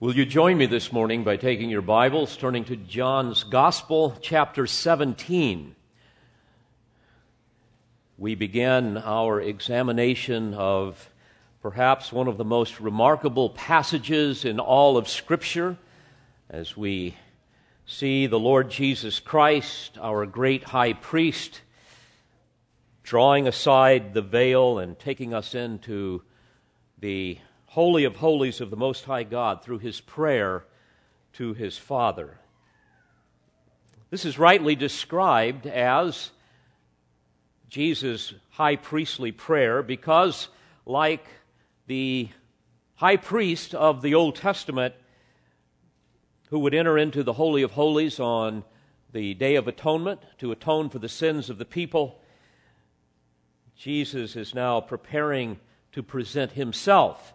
Will you join me this morning by taking your Bibles, turning to John's Gospel, chapter 17? We begin our examination of perhaps one of the most remarkable passages in all of Scripture as we see the Lord Jesus Christ, our great high priest, drawing aside the veil and taking us into the Holy of Holies of the Most High God through his prayer to his Father. This is rightly described as Jesus' high priestly prayer because, like the high priest of the Old Testament, who would enter into the Holy of Holies on the Day of Atonement to atone for the sins of the people, Jesus is now preparing to present himself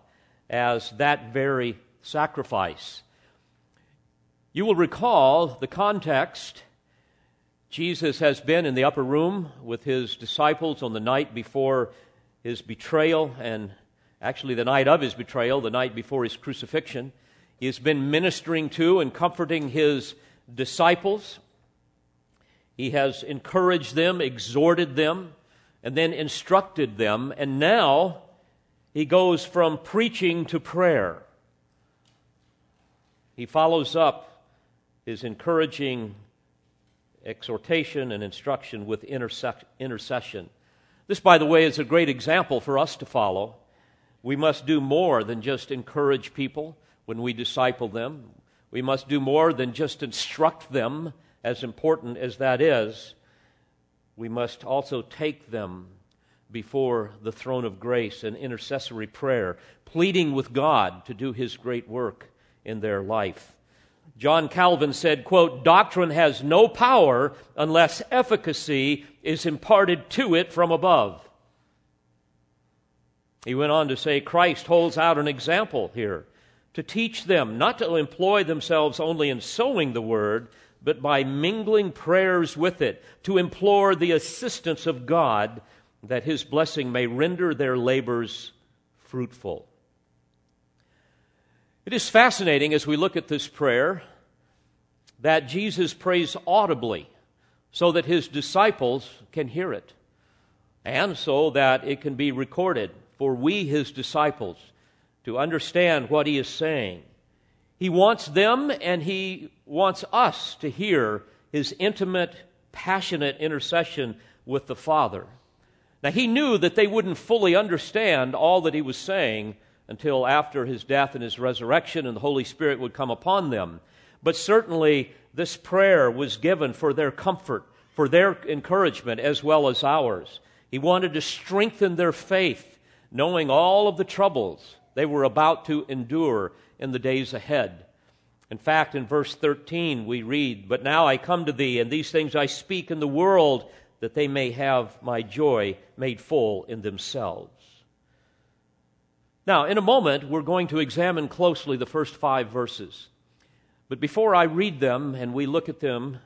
as that very sacrifice. You will recall the context. Jesus has been in the upper room with his disciples on the night before his betrayal, and actually the night of his betrayal, the night before his crucifixion. He has been ministering to and comforting his disciples. He has encouraged them, exhorted them, and then instructed them. And now he goes from preaching to prayer. He follows up his encouraging exhortation and instruction with intercession. This, by the way, is a great example for us to follow. We must do more than just encourage people when we disciple them. We must do more than just instruct them, as important as that is. We must also take them before the throne of grace and intercessory prayer, pleading with God to do his great work in their life. John Calvin said, quote, Doctrine has no power unless efficacy is imparted to it from above. He went on to say, Christ holds out an example here to teach them not to employ themselves only in sowing the word, but by mingling prayers with it, to implore the assistance of God that his blessing may render their labors fruitful. It is fascinating as we look at this prayer that Jesus prays audibly so that his disciples can hear it and so that it can be recorded for we, his disciples, to understand what he is saying. He wants them and he wants us to hear his intimate, passionate intercession with the Father. Now, he knew that they wouldn't fully understand all that he was saying until after his death and his resurrection, and the Holy Spirit would come upon them. But certainly, this prayer was given for their comfort, for their encouragement, as well as ours. He wanted to strengthen their faith, knowing all of the troubles they were about to endure in the days ahead. In fact, in verse 13, we read, But now I come to thee, and these things I speak in the world that they may have my joy made full in themselves. Now, in a moment, we're going to examine closely the first five verses. But before I read them and we look at them,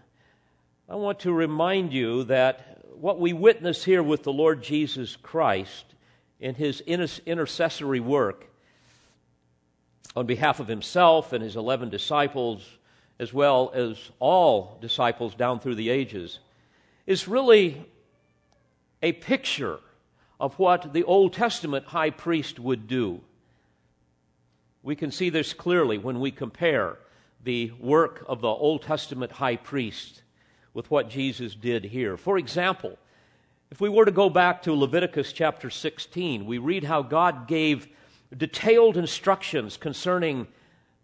I want to remind you that what we witness here with the Lord Jesus Christ in his intercessory work on behalf of himself and his 11 disciples, as well as all disciples down through the ages, is really a picture of what the Old Testament high priest would do. We can see this clearly when we compare the work of the Old Testament high priest with what Jesus did here. For example, if we were to go back to Leviticus chapter 16, we read how God gave detailed instructions concerning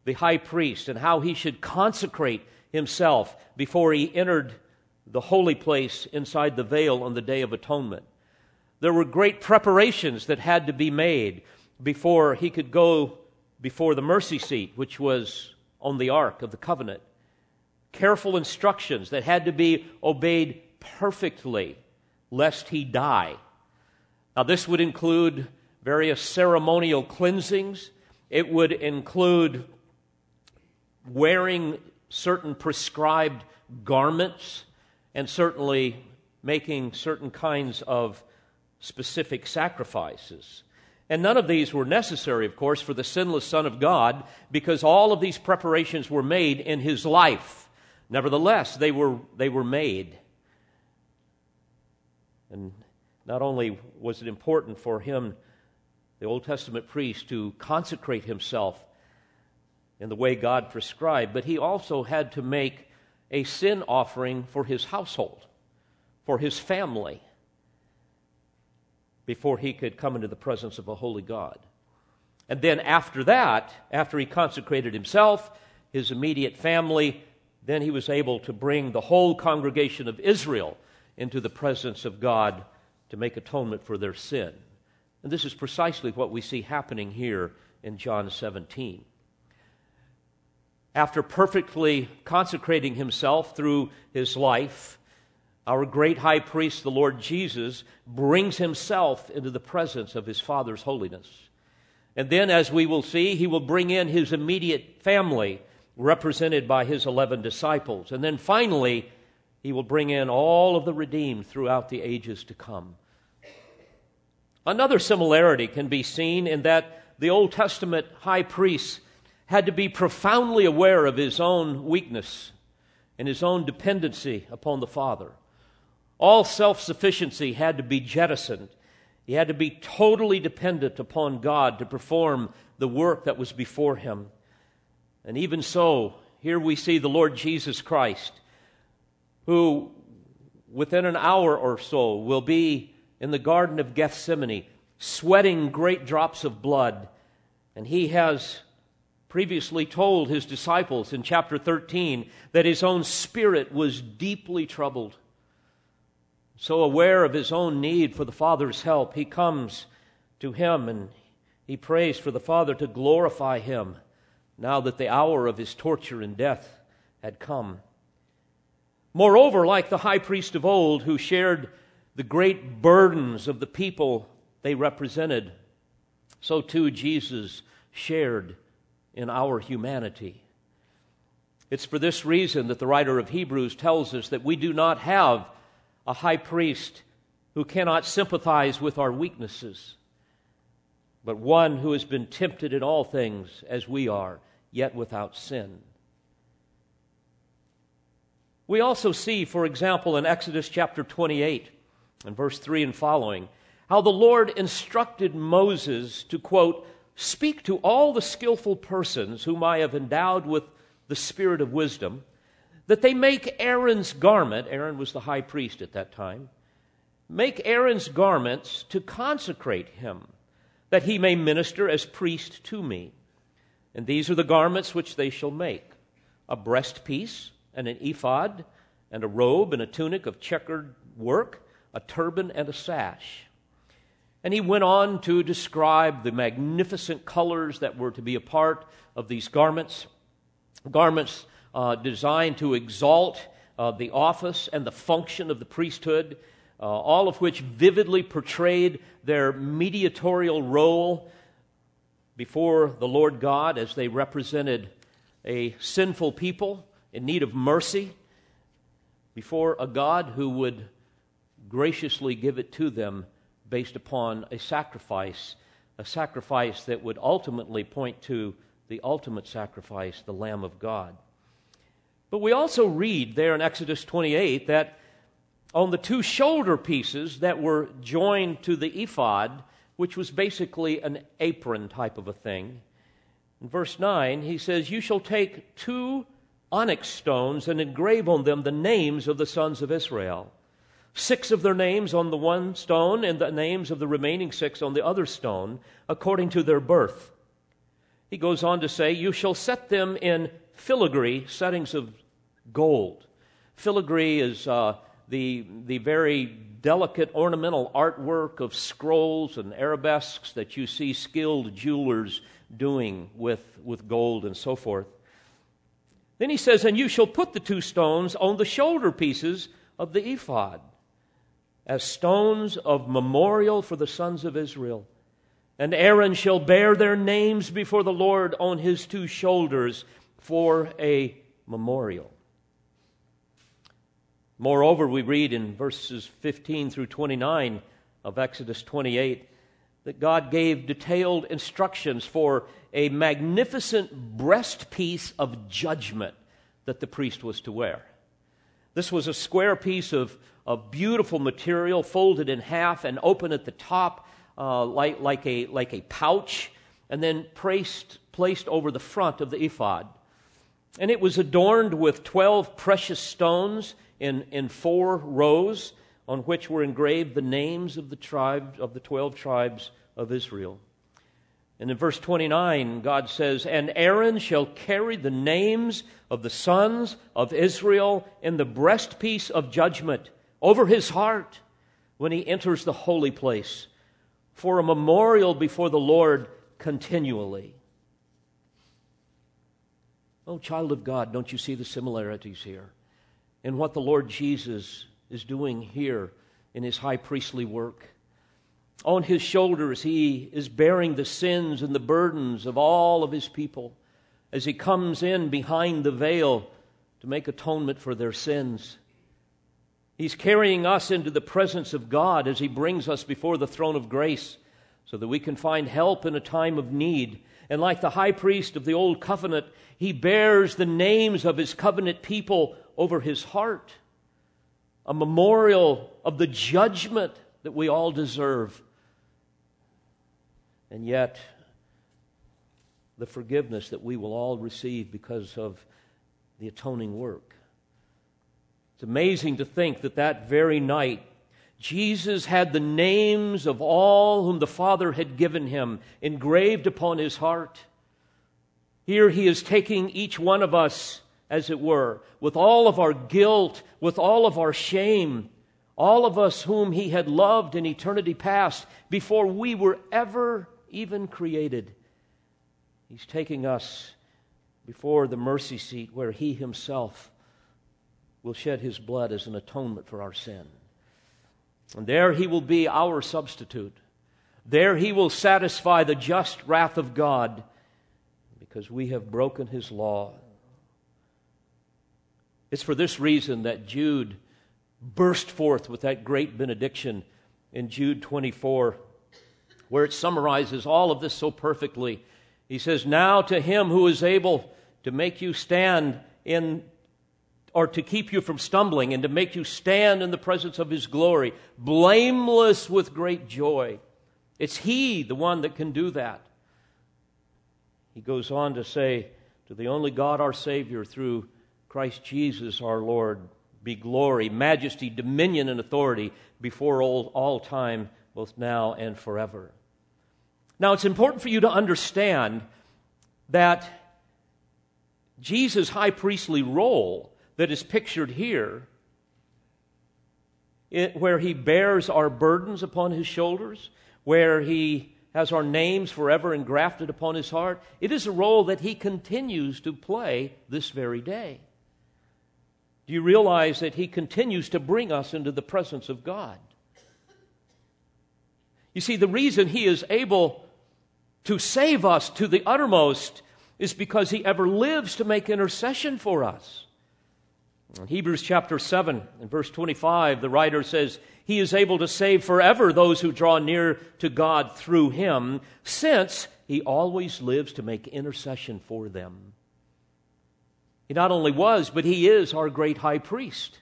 the high priest and how he should consecrate himself before he entered the holy place inside the veil on the Day of Atonement. There were great preparations that had to be made before he could go before the mercy seat, which was on the Ark of the Covenant. Careful instructions that had to be obeyed perfectly, lest he die. Now, this would include various ceremonial cleansings, it would include wearing certain prescribed garments and certainly making certain kinds of specific sacrifices. And none of these were necessary, of course, for the sinless Son of God, because all of these preparations were made in his life. Nevertheless, they were, they were made. And not only was it important for him, the Old Testament priest, to consecrate himself in the way God prescribed, but he also had to make a sin offering for his household, for his family before he could come into the presence of a holy God. And then after that, after he consecrated himself, his immediate family, then he was able to bring the whole congregation of Israel into the presence of God to make atonement for their sin. And this is precisely what we see happening here in John 17. After perfectly consecrating himself through his life, our great high priest, the Lord Jesus, brings himself into the presence of his Father's holiness. And then, as we will see, he will bring in his immediate family, represented by his 11 disciples. And then finally, he will bring in all of the redeemed throughout the ages to come. Another similarity can be seen in that the Old Testament high priest had to be profoundly aware of his own weakness and his own dependency upon the Father. All self sufficiency had to be jettisoned. He had to be totally dependent upon God to perform the work that was before him. And even so, here we see the Lord Jesus Christ, who within an hour or so will be in the Garden of Gethsemane, sweating great drops of blood. And he has previously told his disciples in chapter 13 that his own spirit was deeply troubled. So aware of his own need for the Father's help, he comes to him and he prays for the Father to glorify him now that the hour of his torture and death had come. Moreover, like the high priest of old who shared the great burdens of the people they represented, so too Jesus shared in our humanity. It's for this reason that the writer of Hebrews tells us that we do not have a high priest who cannot sympathize with our weaknesses, but one who has been tempted in all things as we are, yet without sin. We also see, for example, in Exodus chapter 28 and verse 3 and following, how the Lord instructed Moses to, quote, speak to all the skillful persons whom I have endowed with the spirit of wisdom that they make Aaron's garment, Aaron was the high priest at that time, make Aaron's garments to consecrate him, that he may minister as priest to me. And these are the garments which they shall make a breastpiece, and an ephod, and a robe, and a tunic of checkered work, a turban, and a sash. And he went on to describe the magnificent colors that were to be a part of these garments. Garments uh, designed to exalt uh, the office and the function of the priesthood, uh, all of which vividly portrayed their mediatorial role before the Lord God as they represented a sinful people in need of mercy before a God who would graciously give it to them based upon a sacrifice, a sacrifice that would ultimately point to the ultimate sacrifice, the Lamb of God. But we also read there in Exodus 28 that on the two shoulder pieces that were joined to the ephod, which was basically an apron type of a thing, in verse 9, he says, You shall take two onyx stones and engrave on them the names of the sons of Israel. Six of their names on the one stone, and the names of the remaining six on the other stone, according to their birth. He goes on to say, You shall set them in filigree, settings of gold. Filigree is uh, the, the very delicate ornamental artwork of scrolls and arabesques that you see skilled jewelers doing with, with gold and so forth. Then he says, And you shall put the two stones on the shoulder pieces of the ephod as stones of memorial for the sons of Israel. And Aaron shall bear their names before the Lord on his two shoulders for a memorial. Moreover, we read in verses 15 through 29 of Exodus 28 that God gave detailed instructions for a magnificent breastpiece of judgment that the priest was to wear. This was a square piece of, of beautiful material, folded in half and open at the top uh, like, like, a, like a pouch, and then placed, placed over the front of the ephod. And it was adorned with 12 precious stones in, in four rows on which were engraved the names of the tribes of the 12 tribes of Israel. And in verse 29, God says, And Aaron shall carry the names of the sons of Israel in the breastpiece of judgment over his heart when he enters the holy place for a memorial before the Lord continually. Oh, child of God, don't you see the similarities here in what the Lord Jesus is doing here in his high priestly work? On his shoulders, he is bearing the sins and the burdens of all of his people as he comes in behind the veil to make atonement for their sins. He's carrying us into the presence of God as He brings us before the throne of grace so that we can find help in a time of need. And like the high priest of the Old Covenant, He bears the names of His covenant people over His heart, a memorial of the judgment that we all deserve. And yet, the forgiveness that we will all receive because of the atoning work. It's amazing to think that that very night, Jesus had the names of all whom the Father had given him engraved upon his heart. Here he is taking each one of us, as it were, with all of our guilt, with all of our shame, all of us whom he had loved in eternity past before we were ever even created. He's taking us before the mercy seat where he himself will shed his blood as an atonement for our sin. And there he will be our substitute. There he will satisfy the just wrath of God because we have broken his law. It's for this reason that Jude burst forth with that great benediction in Jude 24, where it summarizes all of this so perfectly. He says, Now to him who is able to make you stand in or to keep you from stumbling and to make you stand in the presence of his glory, blameless with great joy. It's he, the one that can do that. He goes on to say, To the only God our Savior, through Christ Jesus our Lord, be glory, majesty, dominion, and authority before all, all time, both now and forever. Now, it's important for you to understand that Jesus' high priestly role that is pictured here, it, where he bears our burdens upon his shoulders, where he has our names forever engrafted upon his heart, it is a role that he continues to play this very day. Do you realize that he continues to bring us into the presence of God? You see, the reason he is able to save us to the uttermost is because he ever lives to make intercession for us. In Hebrews chapter 7 and verse 25, the writer says, He is able to save forever those who draw near to God through him, since he always lives to make intercession for them. He not only was, but he is our great high priest.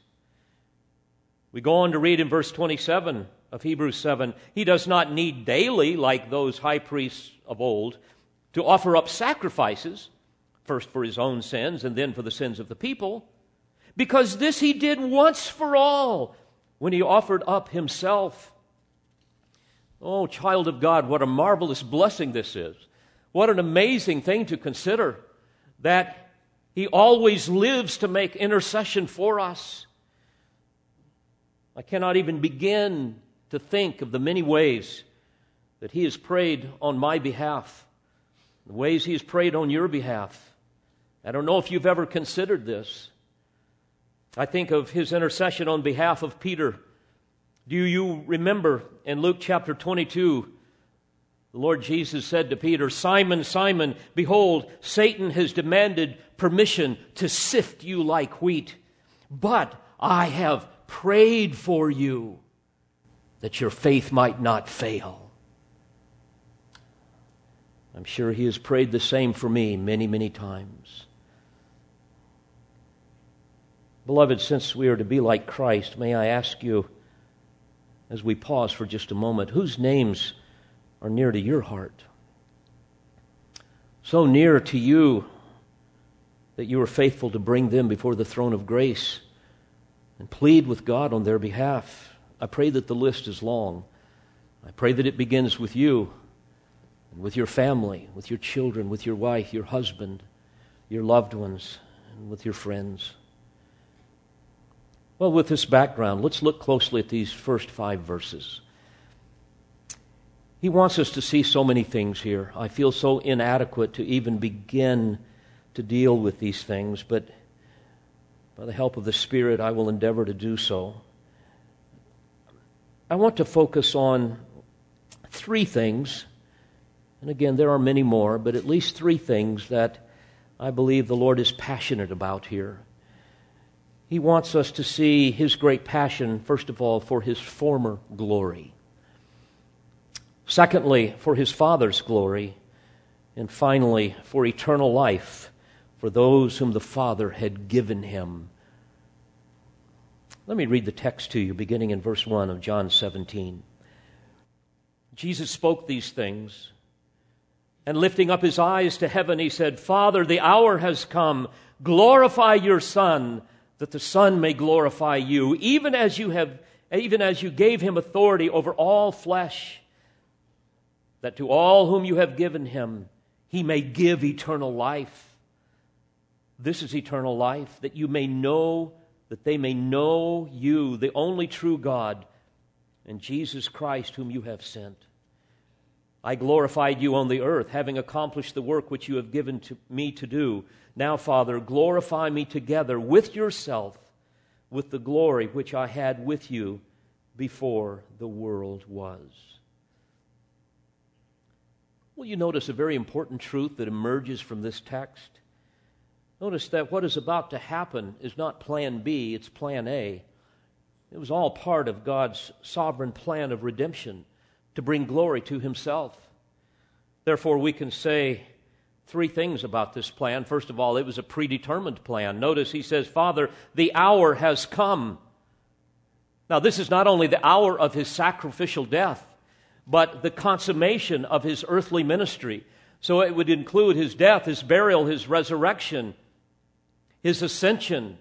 We go on to read in verse 27 of Hebrews 7 He does not need daily, like those high priests of old, to offer up sacrifices, first for his own sins and then for the sins of the people because this he did once for all when he offered up himself. Oh, child of God, what a marvelous blessing this is. What an amazing thing to consider that he always lives to make intercession for us. I cannot even begin to think of the many ways that he has prayed on my behalf, the ways he has prayed on your behalf. I don't know if you've ever considered this. I think of his intercession on behalf of Peter. Do you remember in Luke chapter 22? The Lord Jesus said to Peter, Simon, Simon, behold, Satan has demanded permission to sift you like wheat, but I have prayed for you that your faith might not fail. I'm sure he has prayed the same for me many, many times. Beloved, since we are to be like Christ, may I ask you, as we pause for just a moment, whose names are near to your heart? So near to you that you are faithful to bring them before the throne of grace and plead with God on their behalf. I pray that the list is long. I pray that it begins with you and with your family, with your children, with your wife, your husband, your loved ones, and with your friends. Well, with this background, let's look closely at these first five verses. He wants us to see so many things here. I feel so inadequate to even begin to deal with these things, but by the help of the Spirit, I will endeavor to do so. I want to focus on three things and again, there are many more, but at least three things that I believe the Lord is passionate about here. He wants us to see his great passion, first of all, for his former glory. Secondly, for his Father's glory. And finally, for eternal life for those whom the Father had given him. Let me read the text to you, beginning in verse 1 of John 17. Jesus spoke these things and lifting up his eyes to heaven, he said, Father, the hour has come. Glorify your Son, that the Son may glorify you, even as you have, even as you gave him authority over all flesh, that to all whom you have given him, he may give eternal life. This is eternal life, that you may know, that they may know you, the only true God, and Jesus Christ, whom you have sent. I glorified you on the earth, having accomplished the work which you have given to me to do. Now, Father, glorify me together with yourself with the glory which I had with you before the world was. Will you notice a very important truth that emerges from this text? Notice that what is about to happen is not plan B, it's plan A. It was all part of God's sovereign plan of redemption to bring glory to himself. Therefore, we can say three things about this plan. First of all, it was a predetermined plan. Notice he says, Father, the hour has come. Now, this is not only the hour of his sacrificial death, but the consummation of his earthly ministry. So it would include his death, his burial, his resurrection, his ascension,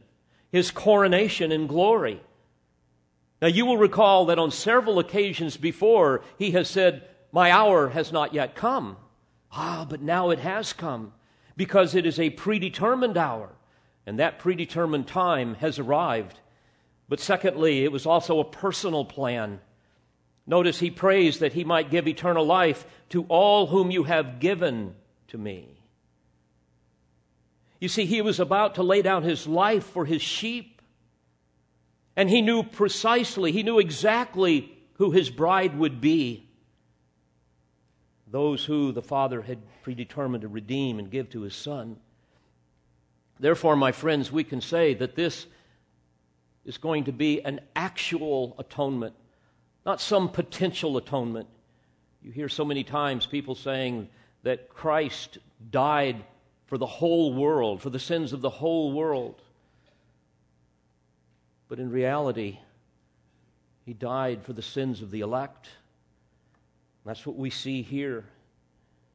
his coronation in glory. Now, you will recall that on several occasions before, he has said, My hour has not yet come. Ah, but now it has come because it is a predetermined hour, and that predetermined time has arrived. But secondly, it was also a personal plan. Notice he prays that he might give eternal life to all whom you have given to me. You see, he was about to lay down his life for his sheep. And he knew precisely, he knew exactly who his bride would be those who the Father had predetermined to redeem and give to his Son. Therefore, my friends, we can say that this is going to be an actual atonement, not some potential atonement. You hear so many times people saying that Christ died for the whole world, for the sins of the whole world. But in reality, he died for the sins of the elect. That's what we see here.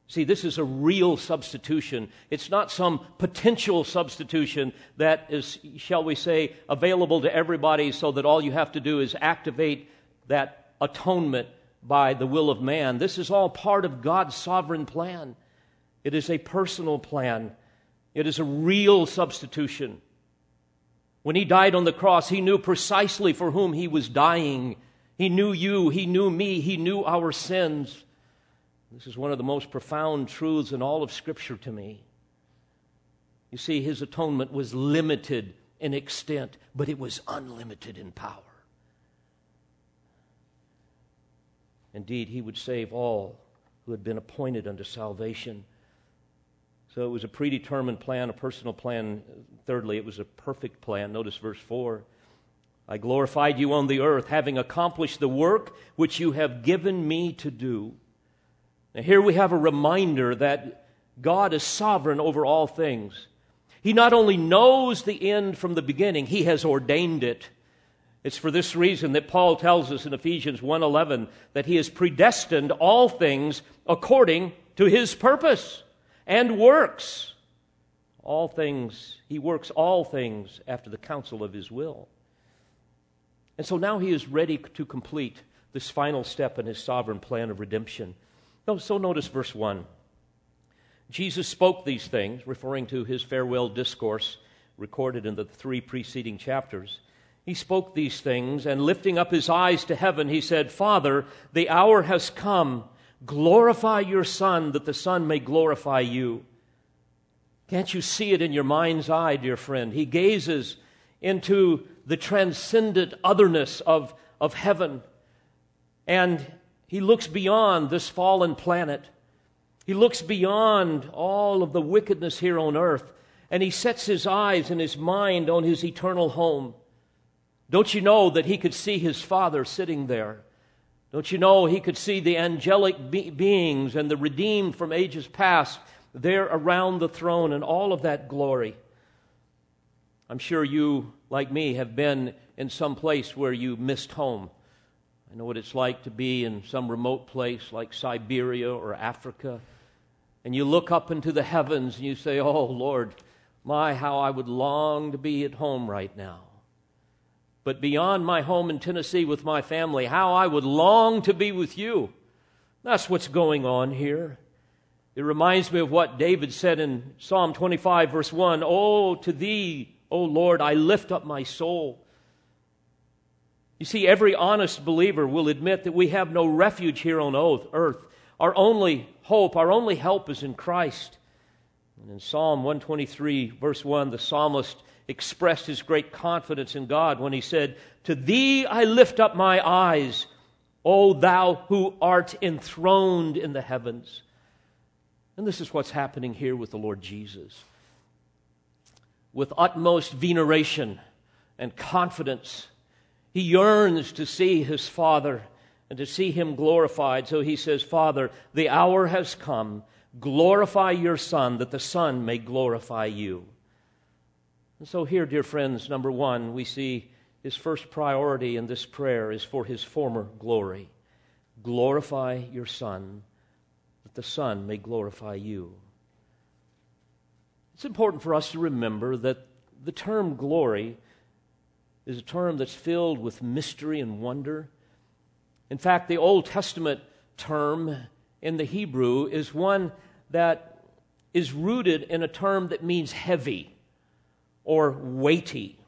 See, this is a real substitution. It's not some potential substitution that is, shall we say, available to everybody so that all you have to do is activate that atonement by the will of man. This is all part of God's sovereign plan. It is a personal plan, it is a real substitution. When he died on the cross, he knew precisely for whom he was dying. He knew you, he knew me, he knew our sins. This is one of the most profound truths in all of Scripture to me. You see, his atonement was limited in extent, but it was unlimited in power. Indeed, he would save all who had been appointed unto salvation. So it was a predetermined plan, a personal plan. Thirdly, it was a perfect plan. Notice verse 4. I glorified you on the earth, having accomplished the work which you have given me to do. Now, here we have a reminder that God is sovereign over all things. He not only knows the end from the beginning, he has ordained it. It's for this reason that Paul tells us in Ephesians 1:11 that he has predestined all things according to his purpose and works. All things, he works all things after the counsel of his will. And so now he is ready to complete this final step in his sovereign plan of redemption. So notice verse 1. Jesus spoke these things, referring to his farewell discourse recorded in the three preceding chapters. He spoke these things, and lifting up his eyes to heaven, he said, Father, the hour has come. Glorify your Son, that the Son may glorify you. Can't you see it in your mind's eye, dear friend? He gazes into the transcendent otherness of, of heaven, and he looks beyond this fallen planet he looks beyond all of the wickedness here on earth and he sets his eyes and his mind on his eternal home. Don't you know that he could see his Father sitting there? Don't you know he could see the angelic be- beings and the redeemed from ages past there around the throne and all of that glory? I'm sure you, like me, have been in some place where you missed home. I know what it's like to be in some remote place like Siberia or Africa and you look up into the heavens and you say, Oh, Lord, my, how I would long to be at home right now. But beyond my home in Tennessee with my family, how I would long to be with you. That's what's going on here. It reminds me of what David said in Psalm 25, verse 1 Oh, to thee, O Lord, I lift up my soul. You see, every honest believer will admit that we have no refuge here on earth. Our only hope, our only help is in Christ. And in Psalm 123, verse 1, the psalmist expressed his great confidence in God when he said, To thee I lift up my eyes, O thou who art enthroned in the heavens. And this is what's happening here with the Lord Jesus. With utmost veneration and confidence, he yearns to see his Father and to see him glorified. So he says, Father, the hour has come. Glorify your Son, that the Son may glorify you. And so, here, dear friends, number one, we see his first priority in this prayer is for his former glory. Glorify your Son, that the Son may glorify you. It's important for us to remember that the term glory is a term that's filled with mystery and wonder. In fact, the Old Testament term in the Hebrew is one that is rooted in a term that means heavy or weighty.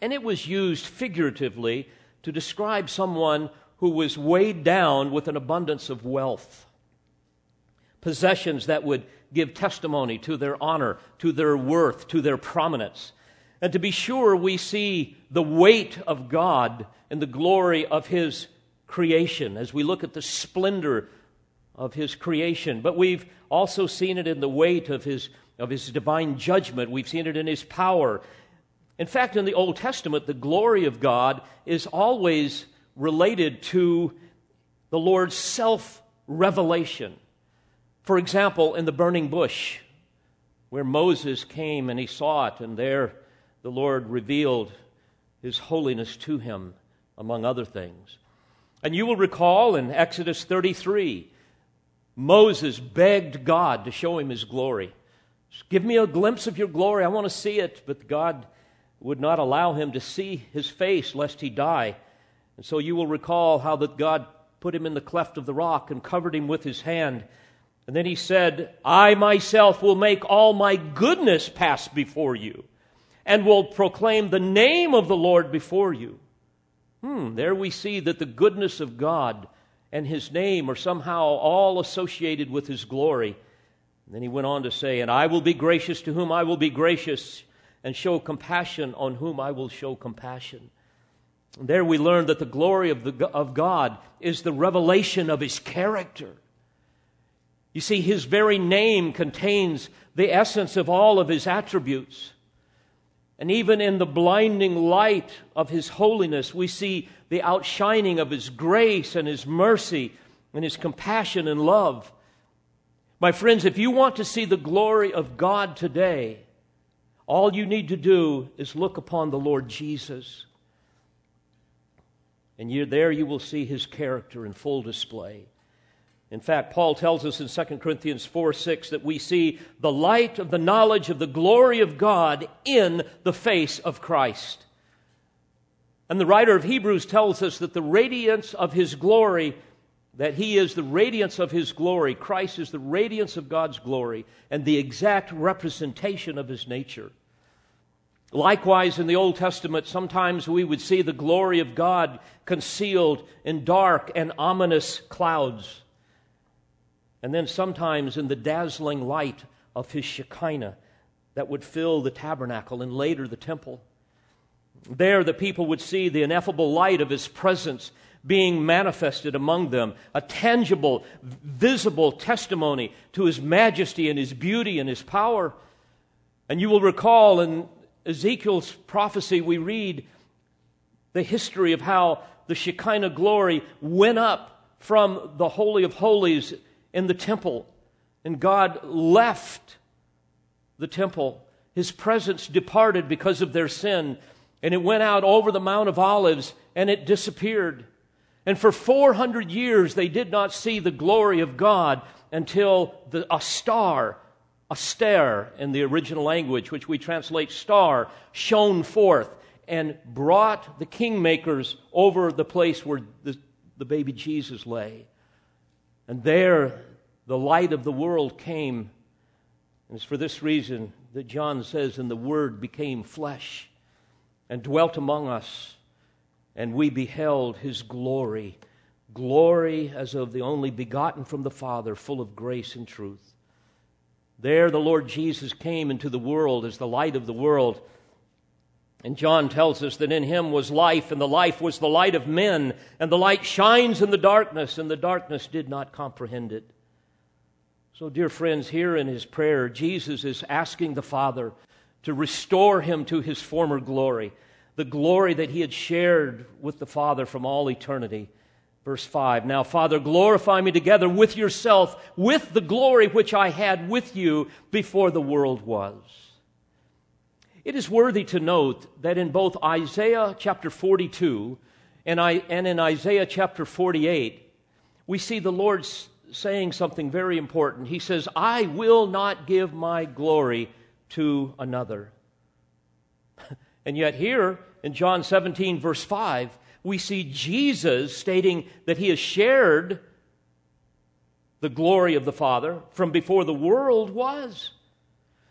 And it was used figuratively to describe someone who was weighed down with an abundance of wealth, possessions that would give testimony to their honor, to their worth, to their prominence. And to be sure, we see the weight of God and the glory of His creation, as we look at the splendor of his creation. But we've also seen it in the weight of his, of his divine judgment, we've seen it in his power. In fact, in the Old Testament, the glory of God is always related to the Lord's self revelation. For example, in the burning bush, where Moses came and he saw it, and there the Lord revealed his holiness to him, among other things. And you will recall in Exodus 33, Moses begged God to show him his glory. Give me a glimpse of your glory. I want to see it. But God would not allow him to see his face lest he die. And so you will recall how that God put him in the cleft of the rock and covered him with his hand. And then he said, I myself will make all my goodness pass before you and will proclaim the name of the Lord before you. Hmm, there we see that the goodness of God and his name are somehow all associated with his glory. And then he went on to say, And I will be gracious to whom I will be gracious, and show compassion on whom I will show compassion. And there we learn that the glory of, the, of God is the revelation of his character. You see, his very name contains the essence of all of his attributes. And even in the blinding light of His holiness, we see the outshining of His grace and His mercy and his compassion and love. My friends, if you want to see the glory of God today, all you need to do is look upon the Lord Jesus. And you, there you will see his character in full display. In fact, Paul tells us in 2 Corinthians 4 6 that we see the light of the knowledge of the glory of God in the face of Christ. And the writer of Hebrews tells us that the radiance of his glory, that he is the radiance of his glory, Christ is the radiance of God's glory and the exact representation of his nature. Likewise, in the Old Testament, sometimes we would see the glory of God concealed in dark and ominous clouds and then sometimes in the dazzling light of his Shekinah that would fill the tabernacle and later the temple. There, the people would see the ineffable light of his presence being manifested among them, a tangible, visible testimony to his majesty and his beauty and his power. And you will recall in Ezekiel's prophecy, we read the history of how the Shekinah glory went up from the Holy of Holies in the temple, and God left the temple. His presence departed because of their sin, and it went out over the Mount of Olives and it disappeared. And for 400 years, they did not see the glory of God until the, a star, a star in the original language, which we translate star, shone forth and brought the kingmakers over the place where the, the baby Jesus lay. And there, the light of the world came. And it's for this reason that John says, And the Word became flesh and dwelt among us, and we beheld his glory glory as of the only begotten from the Father, full of grace and truth. There, the Lord Jesus came into the world as the light of the world. And John tells us that in him was life, and the life was the light of men, and the light shines in the darkness, and the darkness did not comprehend it. So, dear friends, here in his prayer, Jesus is asking the Father to restore him to his former glory, the glory that he had shared with the Father from all eternity. Verse 5 Now, Father, glorify me together with yourself, with the glory which I had with you before the world was. It is worthy to note that in both Isaiah chapter 42 and, I, and in Isaiah chapter 48, we see the Lord saying something very important. He says, I will not give my glory to another. and yet, here in John 17, verse 5, we see Jesus stating that he has shared the glory of the Father from before the world was.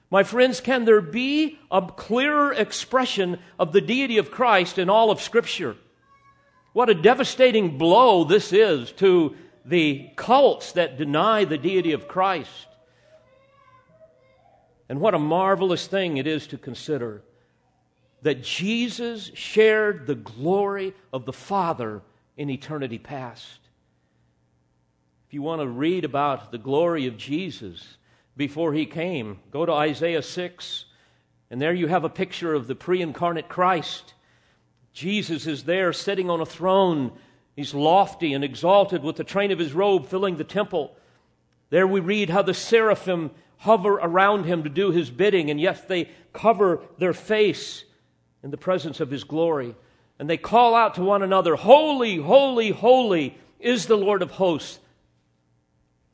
My friends, can there be a clearer expression of the deity of Christ in all of Scripture? What a devastating blow this is to the cults that deny the deity of Christ. And what a marvelous thing it is to consider that Jesus shared the glory of the Father in eternity past. If you want to read about the glory of Jesus, before he came. Go to Isaiah 6, and there you have a picture of the pre incarnate Christ. Jesus is there sitting on a throne. He's lofty and exalted with the train of his robe filling the temple. There we read how the seraphim hover around him to do his bidding, and yet they cover their face in the presence of his glory. And they call out to one another, Holy, holy, holy is the Lord of hosts.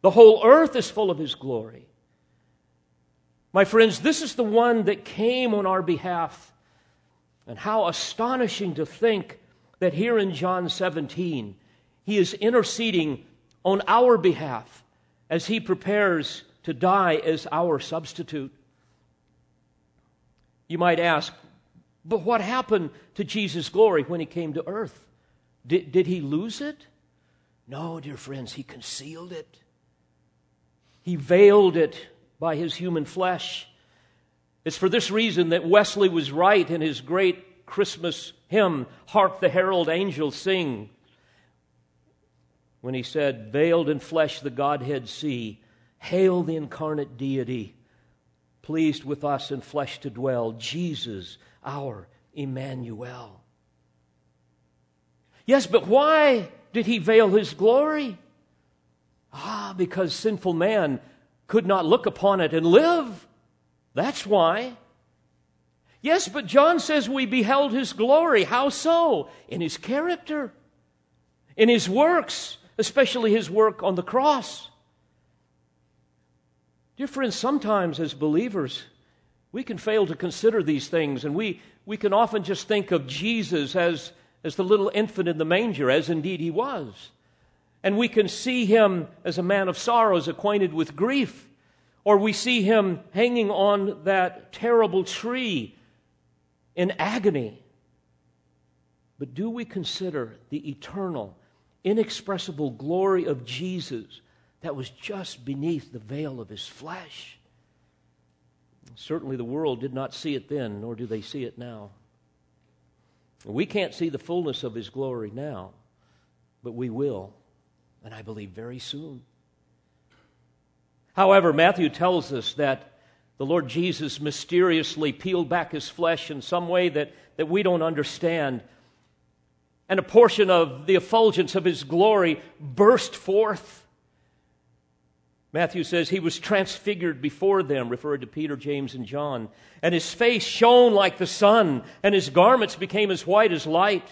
The whole earth is full of his glory. My friends, this is the one that came on our behalf. And how astonishing to think that here in John 17, he is interceding on our behalf as he prepares to die as our substitute. You might ask, but what happened to Jesus' glory when he came to earth? Did, did he lose it? No, dear friends, he concealed it. He veiled it by his human flesh. It's for this reason that Wesley was right in his great Christmas hymn, Hark the Herald Angels Sing, when he said, Veiled in flesh the Godhead see, hail the incarnate deity, pleased with us in flesh to dwell, Jesus, our Emmanuel. Yes, but why did he veil his glory? Ah, because sinful man could not look upon it and live. That's why. Yes, but John says we beheld his glory. How so? In his character, in his works, especially his work on the cross. Dear friends, sometimes as believers, we can fail to consider these things, and we, we can often just think of Jesus as, as the little infant in the manger, as indeed he was. And we can see him as a man of sorrows, acquainted with grief, or we see him hanging on that terrible tree in agony. But do we consider the eternal, inexpressible glory of Jesus that was just beneath the veil of his flesh? Certainly, the world did not see it then, nor do they see it now. We can't see the fullness of his glory now, but we will, and I believe very soon. However, Matthew tells us that the Lord Jesus mysteriously peeled back his flesh in some way that, that we don't understand. And a portion of the effulgence of his glory burst forth. Matthew says he was transfigured before them, referring to Peter, James, and John. And his face shone like the sun, and his garments became as white as light.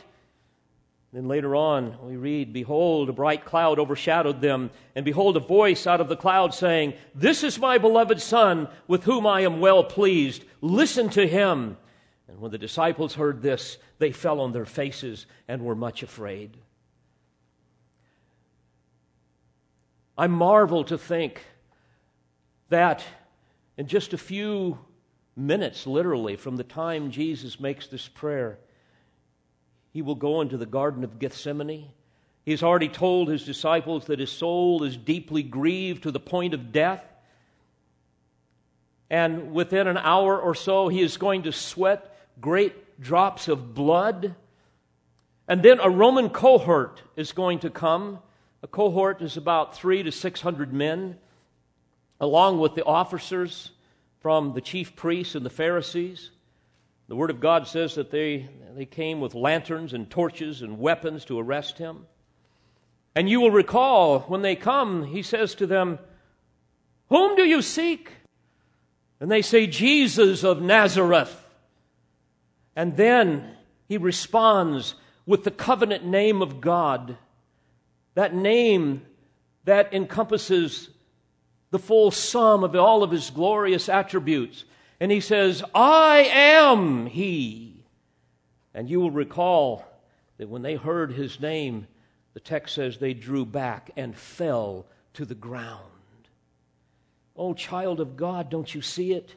Then later on, we read, Behold, a bright cloud overshadowed them, and behold, a voice out of the cloud saying, This is my beloved Son, with whom I am well pleased. Listen to him. And when the disciples heard this, they fell on their faces and were much afraid. I marvel to think that in just a few minutes, literally, from the time Jesus makes this prayer, he will go into the Garden of Gethsemane. He has already told his disciples that his soul is deeply grieved to the point of death. And within an hour or so, he is going to sweat great drops of blood. And then a Roman cohort is going to come. A cohort is about three to six hundred men, along with the officers from the chief priests and the Pharisees. The Word of God says that they, they came with lanterns and torches and weapons to arrest him. And you will recall when they come, he says to them, Whom do you seek? And they say, Jesus of Nazareth. And then he responds with the covenant name of God, that name that encompasses the full sum of all of his glorious attributes. And he says, I am he. And you will recall that when they heard his name, the text says they drew back and fell to the ground. Oh, child of God, don't you see it?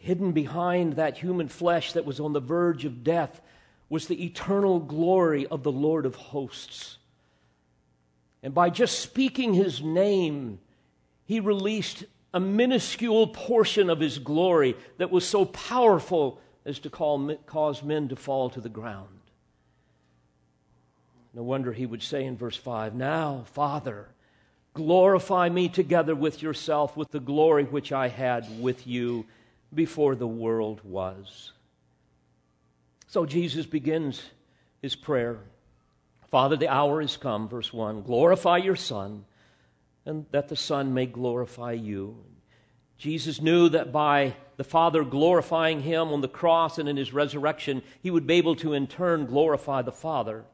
Hidden behind that human flesh that was on the verge of death was the eternal glory of the Lord of hosts. And by just speaking his name, he released a minuscule portion of his glory that was so powerful as to call, cause men to fall to the ground. No wonder he would say in verse 5 Now, Father, glorify me together with yourself with the glory which I had with you before the world was. So Jesus begins his prayer. Father, the hour is come, verse 1. Glorify your Son and that the Son may glorify you. Jesus knew that by the Father glorifying him on the cross and in his resurrection, he would be able to in turn glorify the Father.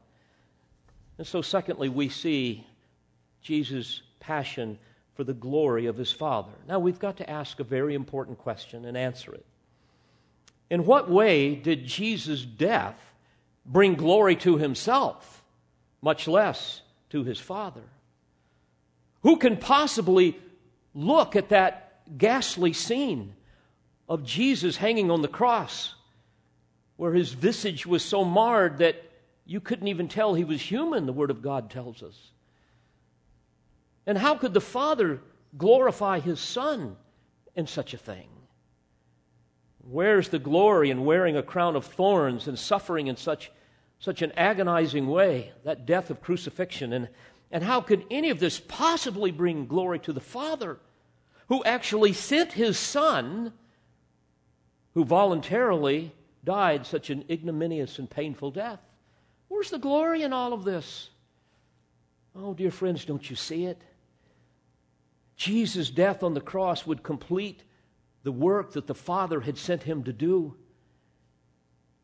And so, secondly, we see Jesus' passion for the glory of his Father. Now, we've got to ask a very important question and answer it. In what way did Jesus' death bring glory to himself, much less to his Father? Who can possibly look at that ghastly scene of Jesus hanging on the cross, where his visage was so marred that you couldn't even tell he was human, the Word of God tells us? And how could the Father glorify his Son in such a thing? Where's the glory in wearing a crown of thorns and suffering in such, such an agonizing way, that death of crucifixion? And and how could any of this possibly bring glory to the Father, who actually sent his Son, who voluntarily died such an ignominious and painful death? Where's the glory in all of this? Oh, dear friends, don't you see it? Jesus' death on the cross would complete the work that the Father had sent him to do,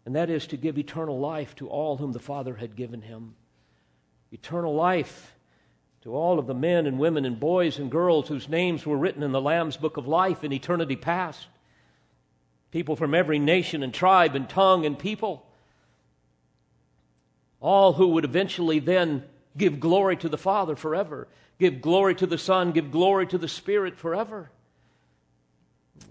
and that is to give eternal life to all whom the Father had given him. Eternal life to all of the men and women and boys and girls whose names were written in the Lamb's book of life in eternity past. People from every nation and tribe and tongue and people. All who would eventually then give glory to the Father forever, give glory to the Son, give glory to the Spirit forever.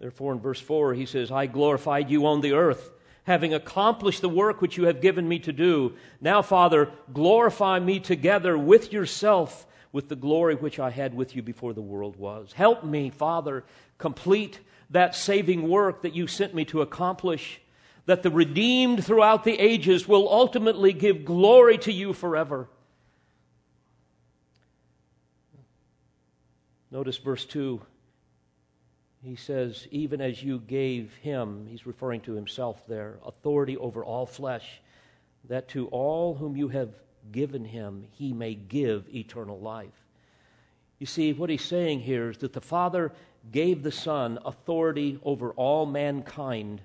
Therefore, in verse 4, he says, I glorified you on the earth, having accomplished the work which you have given me to do. Now, Father, glorify me together with yourself with the glory which I had with you before the world was. Help me, Father, complete that saving work that you sent me to accomplish, that the redeemed throughout the ages will ultimately give glory to you forever. Notice verse 2. He says, Even as you gave him, he's referring to himself there, authority over all flesh, that to all whom you have given him, he may give eternal life. You see, what he's saying here is that the Father gave the Son authority over all mankind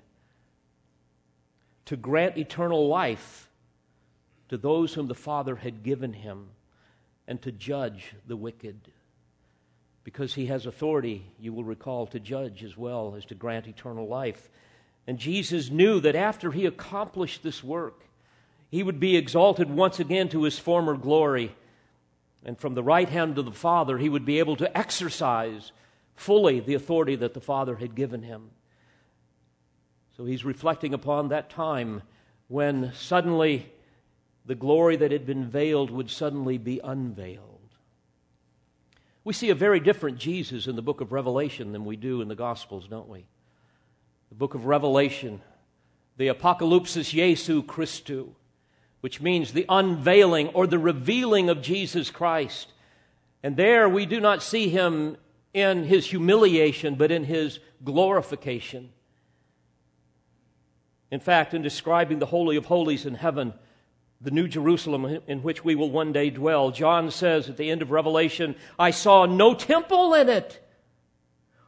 to grant eternal life to those whom the Father had given him and to judge the wicked. Because he has authority, you will recall, to judge as well as to grant eternal life. And Jesus knew that after he accomplished this work, he would be exalted once again to his former glory. And from the right hand of the Father, he would be able to exercise fully the authority that the Father had given him. So he's reflecting upon that time when suddenly the glory that had been veiled would suddenly be unveiled. We see a very different Jesus in the book of Revelation than we do in the Gospels, don't we? The book of Revelation, the Apocalypsis Jesu Christu, which means the unveiling or the revealing of Jesus Christ. And there we do not see him in his humiliation, but in his glorification. In fact, in describing the Holy of Holies in heaven, the New Jerusalem in which we will one day dwell, John says at the end of Revelation, I saw no temple in it.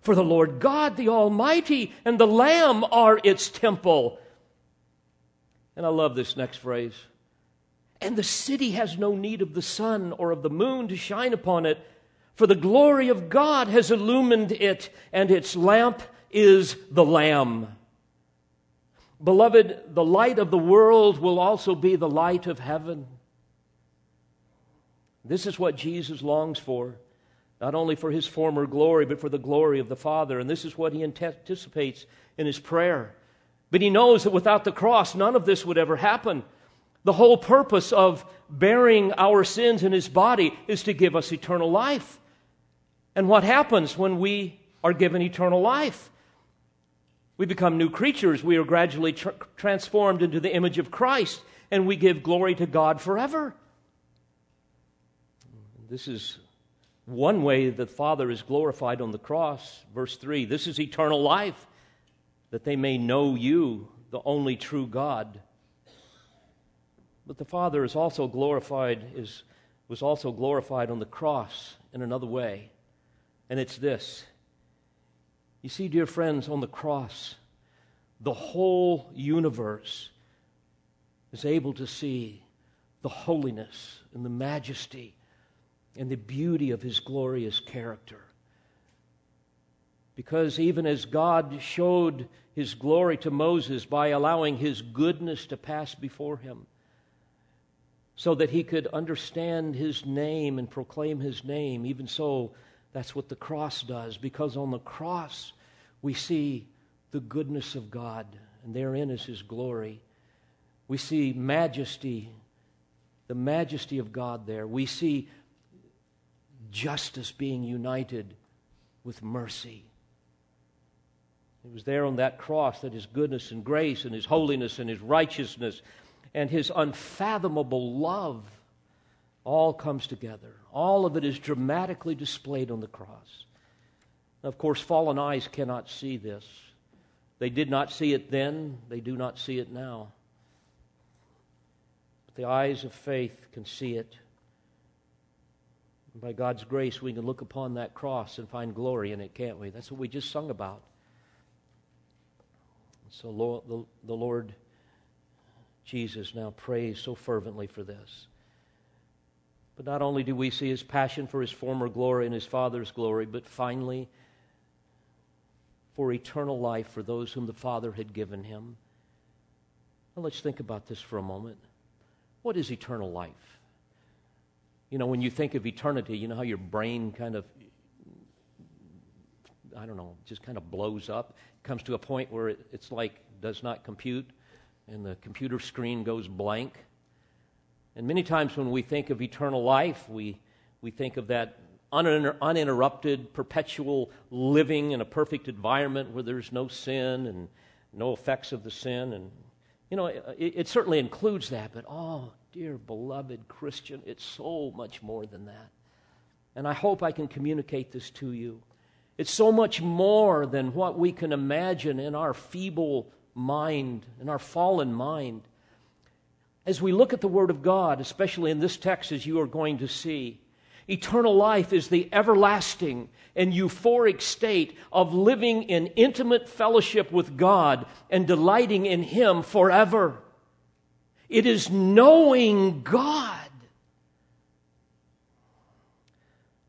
For the Lord God, the Almighty, and the Lamb are its temple. And I love this next phrase. And the city has no need of the sun or of the moon to shine upon it, for the glory of God has illumined it, and its lamp is the Lamb. Beloved, the light of the world will also be the light of heaven. This is what Jesus longs for, not only for his former glory, but for the glory of the Father. And this is what he anticipates in his prayer. But he knows that without the cross, none of this would ever happen. The whole purpose of bearing our sins in his body is to give us eternal life. And what happens when we are given eternal life? We become new creatures. We are gradually tr- transformed into the image of Christ, and we give glory to God forever. This is one way the Father is glorified on the cross. Verse 3 This is eternal life, that they may know you, the only true God, but the Father is also glorified, is, was also glorified on the cross in another way. And it's this. You see, dear friends, on the cross, the whole universe is able to see the holiness and the majesty and the beauty of his glorious character. Because even as God showed his glory to Moses by allowing his goodness to pass before him, so that he could understand his name and proclaim his name. Even so, that's what the cross does, because on the cross we see the goodness of God, and therein is his glory. We see majesty, the majesty of God there. We see justice being united with mercy. It was there on that cross that his goodness and grace and his holiness and his righteousness and his unfathomable love all comes together. All of it is dramatically displayed on the cross. Of course, fallen eyes cannot see this. They did not see it then, they do not see it now. But the eyes of faith can see it. By God's grace, we can look upon that cross and find glory in it, can't we? That's what we just sung about. So, the Lord Jesus now prays so fervently for this. But not only do we see his passion for his former glory and his Father's glory, but finally, for eternal life for those whom the Father had given him. Now let's think about this for a moment. What is eternal life? You know, when you think of eternity, you know how your brain kind of, I don't know, just kind of blows up. Comes to a point where it, it's like does not compute, and the computer screen goes blank. And many times when we think of eternal life, we, we think of that uninter- uninterrupted, perpetual living in a perfect environment where there's no sin and no effects of the sin. And, you know, it, it certainly includes that, but oh, dear beloved Christian, it's so much more than that. And I hope I can communicate this to you. It's so much more than what we can imagine in our feeble mind, in our fallen mind as we look at the Word of God, especially in this text, as you are going to see, eternal life is the everlasting and euphoric state of living in intimate fellowship with God and delighting in Him forever. It is knowing God.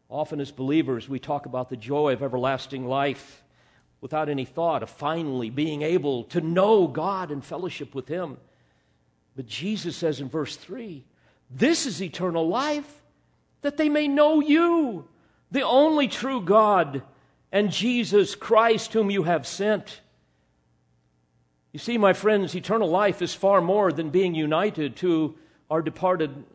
Often, as believers, we talk about the joy of everlasting life without any thought of finally being able to know God and fellowship with Him. But Jesus says in verse 3 This is eternal life, that they may know you, the only true God, and Jesus Christ, whom you have sent. You see, my friends, eternal life is far more than being united to our departed,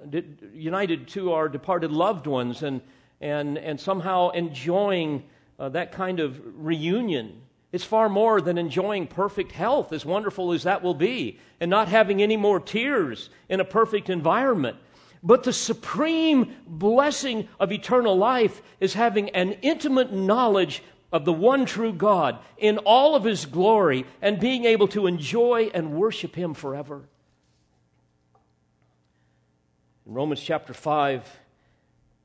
united to our departed loved ones and, and, and somehow enjoying uh, that kind of reunion. It's far more than enjoying perfect health, as wonderful as that will be, and not having any more tears in a perfect environment. But the supreme blessing of eternal life is having an intimate knowledge of the one true God in all of his glory and being able to enjoy and worship him forever. In Romans chapter 5,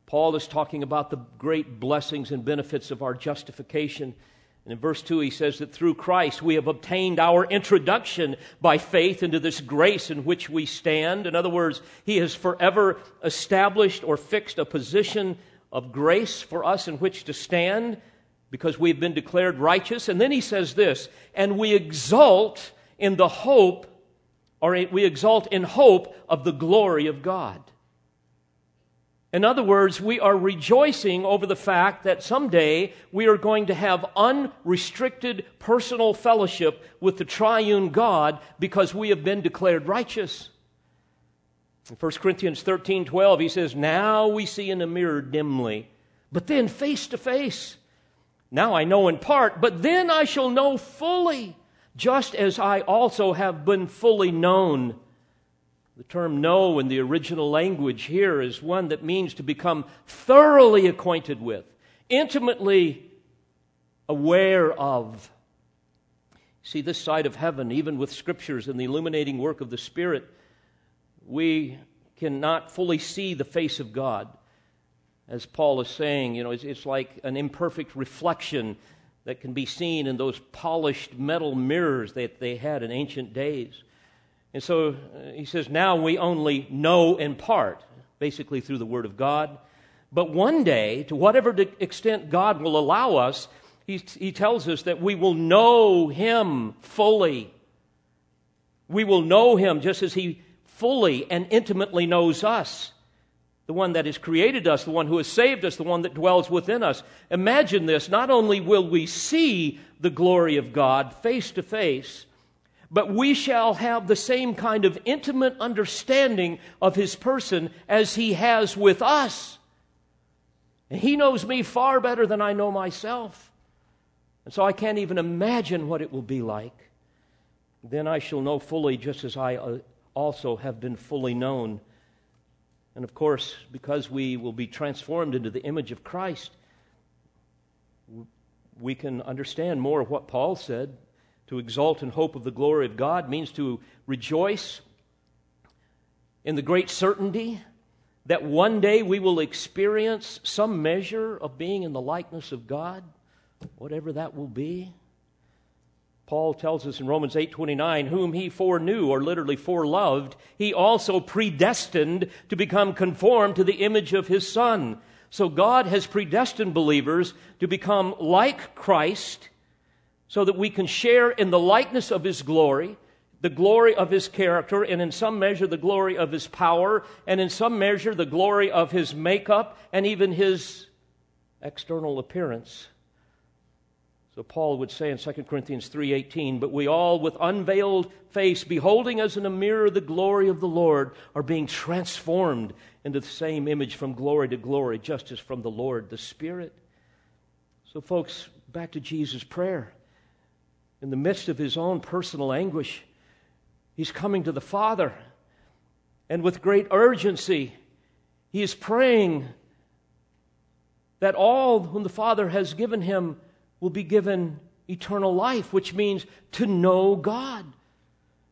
Paul is talking about the great blessings and benefits of our justification. And in verse 2, he says that through Christ we have obtained our introduction by faith into this grace in which we stand. In other words, he has forever established or fixed a position of grace for us in which to stand because we've been declared righteous. And then he says this, and we exult in the hope, or we exult in hope of the glory of God. In other words, we are rejoicing over the fact that someday we are going to have unrestricted personal fellowship with the triune God because we have been declared righteous. In 1 Corinthians 13 12, he says, Now we see in a mirror dimly, but then face to face. Now I know in part, but then I shall know fully, just as I also have been fully known. The term know in the original language here is one that means to become thoroughly acquainted with, intimately aware of. See, this side of heaven, even with scriptures and the illuminating work of the Spirit, we cannot fully see the face of God. As Paul is saying, you know, it's, it's like an imperfect reflection that can be seen in those polished metal mirrors that they had in ancient days. And so uh, he says, now we only know in part, basically through the Word of God. But one day, to whatever extent God will allow us, he, he tells us that we will know Him fully. We will know Him just as He fully and intimately knows us. The one that has created us, the one who has saved us, the one that dwells within us. Imagine this not only will we see the glory of God face to face, but we shall have the same kind of intimate understanding of his person as he has with us. And he knows me far better than I know myself. And so I can't even imagine what it will be like. Then I shall know fully, just as I uh, also have been fully known. And of course, because we will be transformed into the image of Christ, we can understand more of what Paul said to exult in hope of the glory of God means to rejoice in the great certainty that one day we will experience some measure of being in the likeness of God, whatever that will be. Paul tells us in Romans 8:29, whom he foreknew or literally foreloved, he also predestined to become conformed to the image of his son. So God has predestined believers to become like Christ so that we can share in the likeness of his glory, the glory of his character, and in some measure the glory of his power, and in some measure the glory of his makeup and even his external appearance. So Paul would say in 2 Corinthians 3:18, "But we all with unveiled face beholding as in a mirror the glory of the Lord are being transformed into the same image from glory to glory, just as from the Lord the Spirit." So folks, back to Jesus' prayer. In the midst of his own personal anguish, he's coming to the Father, and with great urgency, he is praying that all whom the Father has given him will be given eternal life, which means to know God,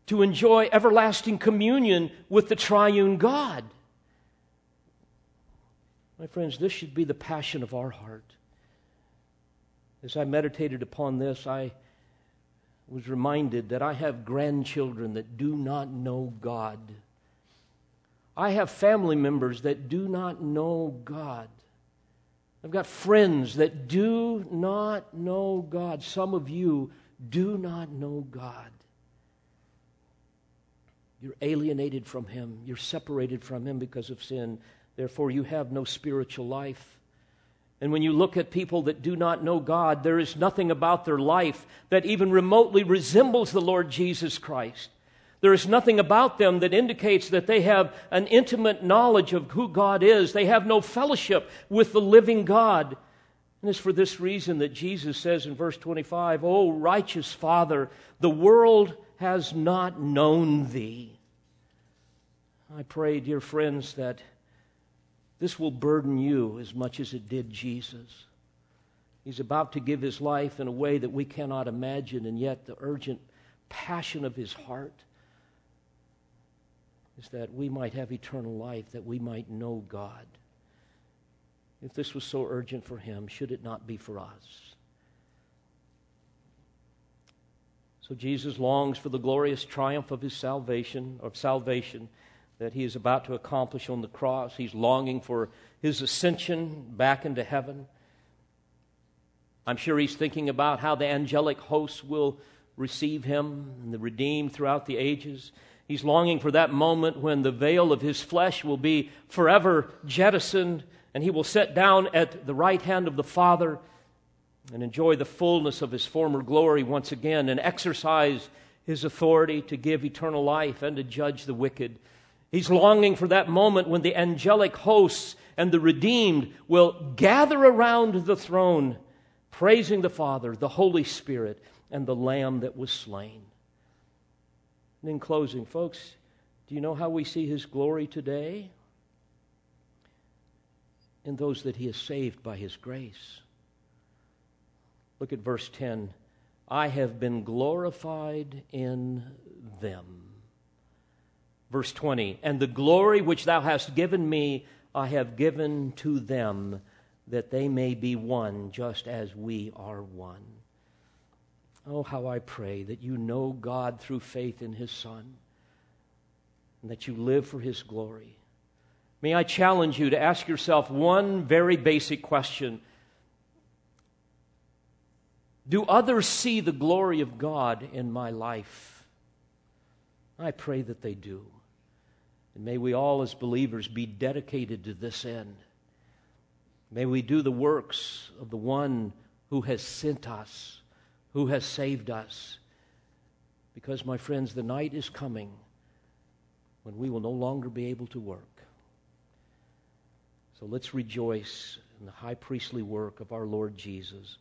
to enjoy everlasting communion with the triune God. My friends, this should be the passion of our heart. As I meditated upon this, I was reminded that I have grandchildren that do not know God. I have family members that do not know God. I've got friends that do not know God. Some of you do not know God. You're alienated from Him, you're separated from Him because of sin. Therefore, you have no spiritual life. And when you look at people that do not know God, there is nothing about their life that even remotely resembles the Lord Jesus Christ. There is nothing about them that indicates that they have an intimate knowledge of who God is. They have no fellowship with the living God. And it's for this reason that Jesus says in verse 25, Oh, righteous Father, the world has not known thee. I pray, dear friends, that this will burden you as much as it did Jesus. He's about to give his life in a way that we cannot imagine, and yet the urgent passion of his heart is that we might have eternal life, that we might know God. If this was so urgent for him, should it not be for us? So Jesus longs for the glorious triumph of his salvation, of salvation that he is about to accomplish on the cross. He's longing for his ascension back into heaven. I'm sure he's thinking about how the angelic hosts will receive him and the redeemed throughout the ages. He's longing for that moment when the veil of his flesh will be forever jettisoned and he will sit down at the right hand of the Father and enjoy the fullness of his former glory once again and exercise his authority to give eternal life and to judge the wicked. He's longing for that moment when the angelic hosts and the redeemed will gather around the throne, praising the Father, the Holy Spirit, and the Lamb that was slain. And in closing, folks, do you know how we see his glory today? In those that he has saved by his grace. Look at verse 10. I have been glorified in them. Verse 20. And the glory which thou hast given me, I have given to them, that they may be one, just as we are one. Oh, how I pray that you know God through faith in His Son and that you live for His glory. May I challenge you to ask yourself one very basic question Do others see the glory of God in my life? I pray that they do. And may we all, as believers, be dedicated to this end. May we do the works of the one who has sent us who has saved us. Because, my friends, the night is coming when we will no longer be able to work. So let's rejoice in the high priestly work of our Lord Jesus,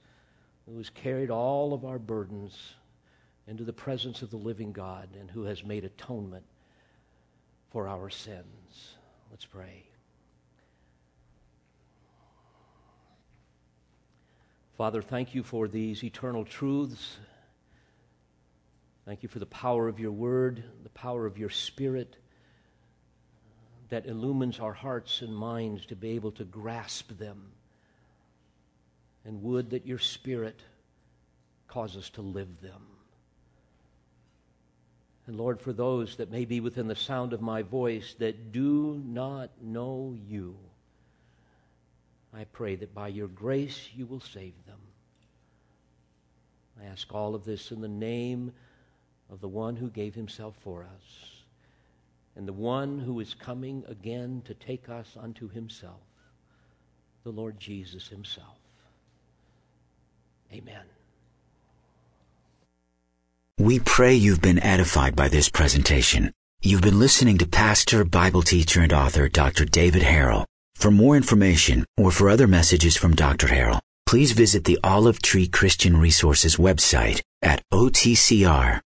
who has carried all of our burdens into the presence of the living God and who has made atonement for our sins. Let's pray. Father, thank you for these eternal truths. Thank you for the power of your word, the power of your spirit that illumines our hearts and minds to be able to grasp them. And would that your Spirit cause us to live them. And Lord, for those that may be within the sound of my voice that do not know you, I pray that by your grace you will save them. I ask all of this in the name of the one who gave himself for us and the one who is coming again to take us unto himself, the Lord Jesus himself. Amen. We pray you've been edified by this presentation. You've been listening to pastor, Bible teacher, and author Dr. David Harrell. For more information or for other messages from Dr. Harrell, please visit the Olive Tree Christian Resources website at otcr.org.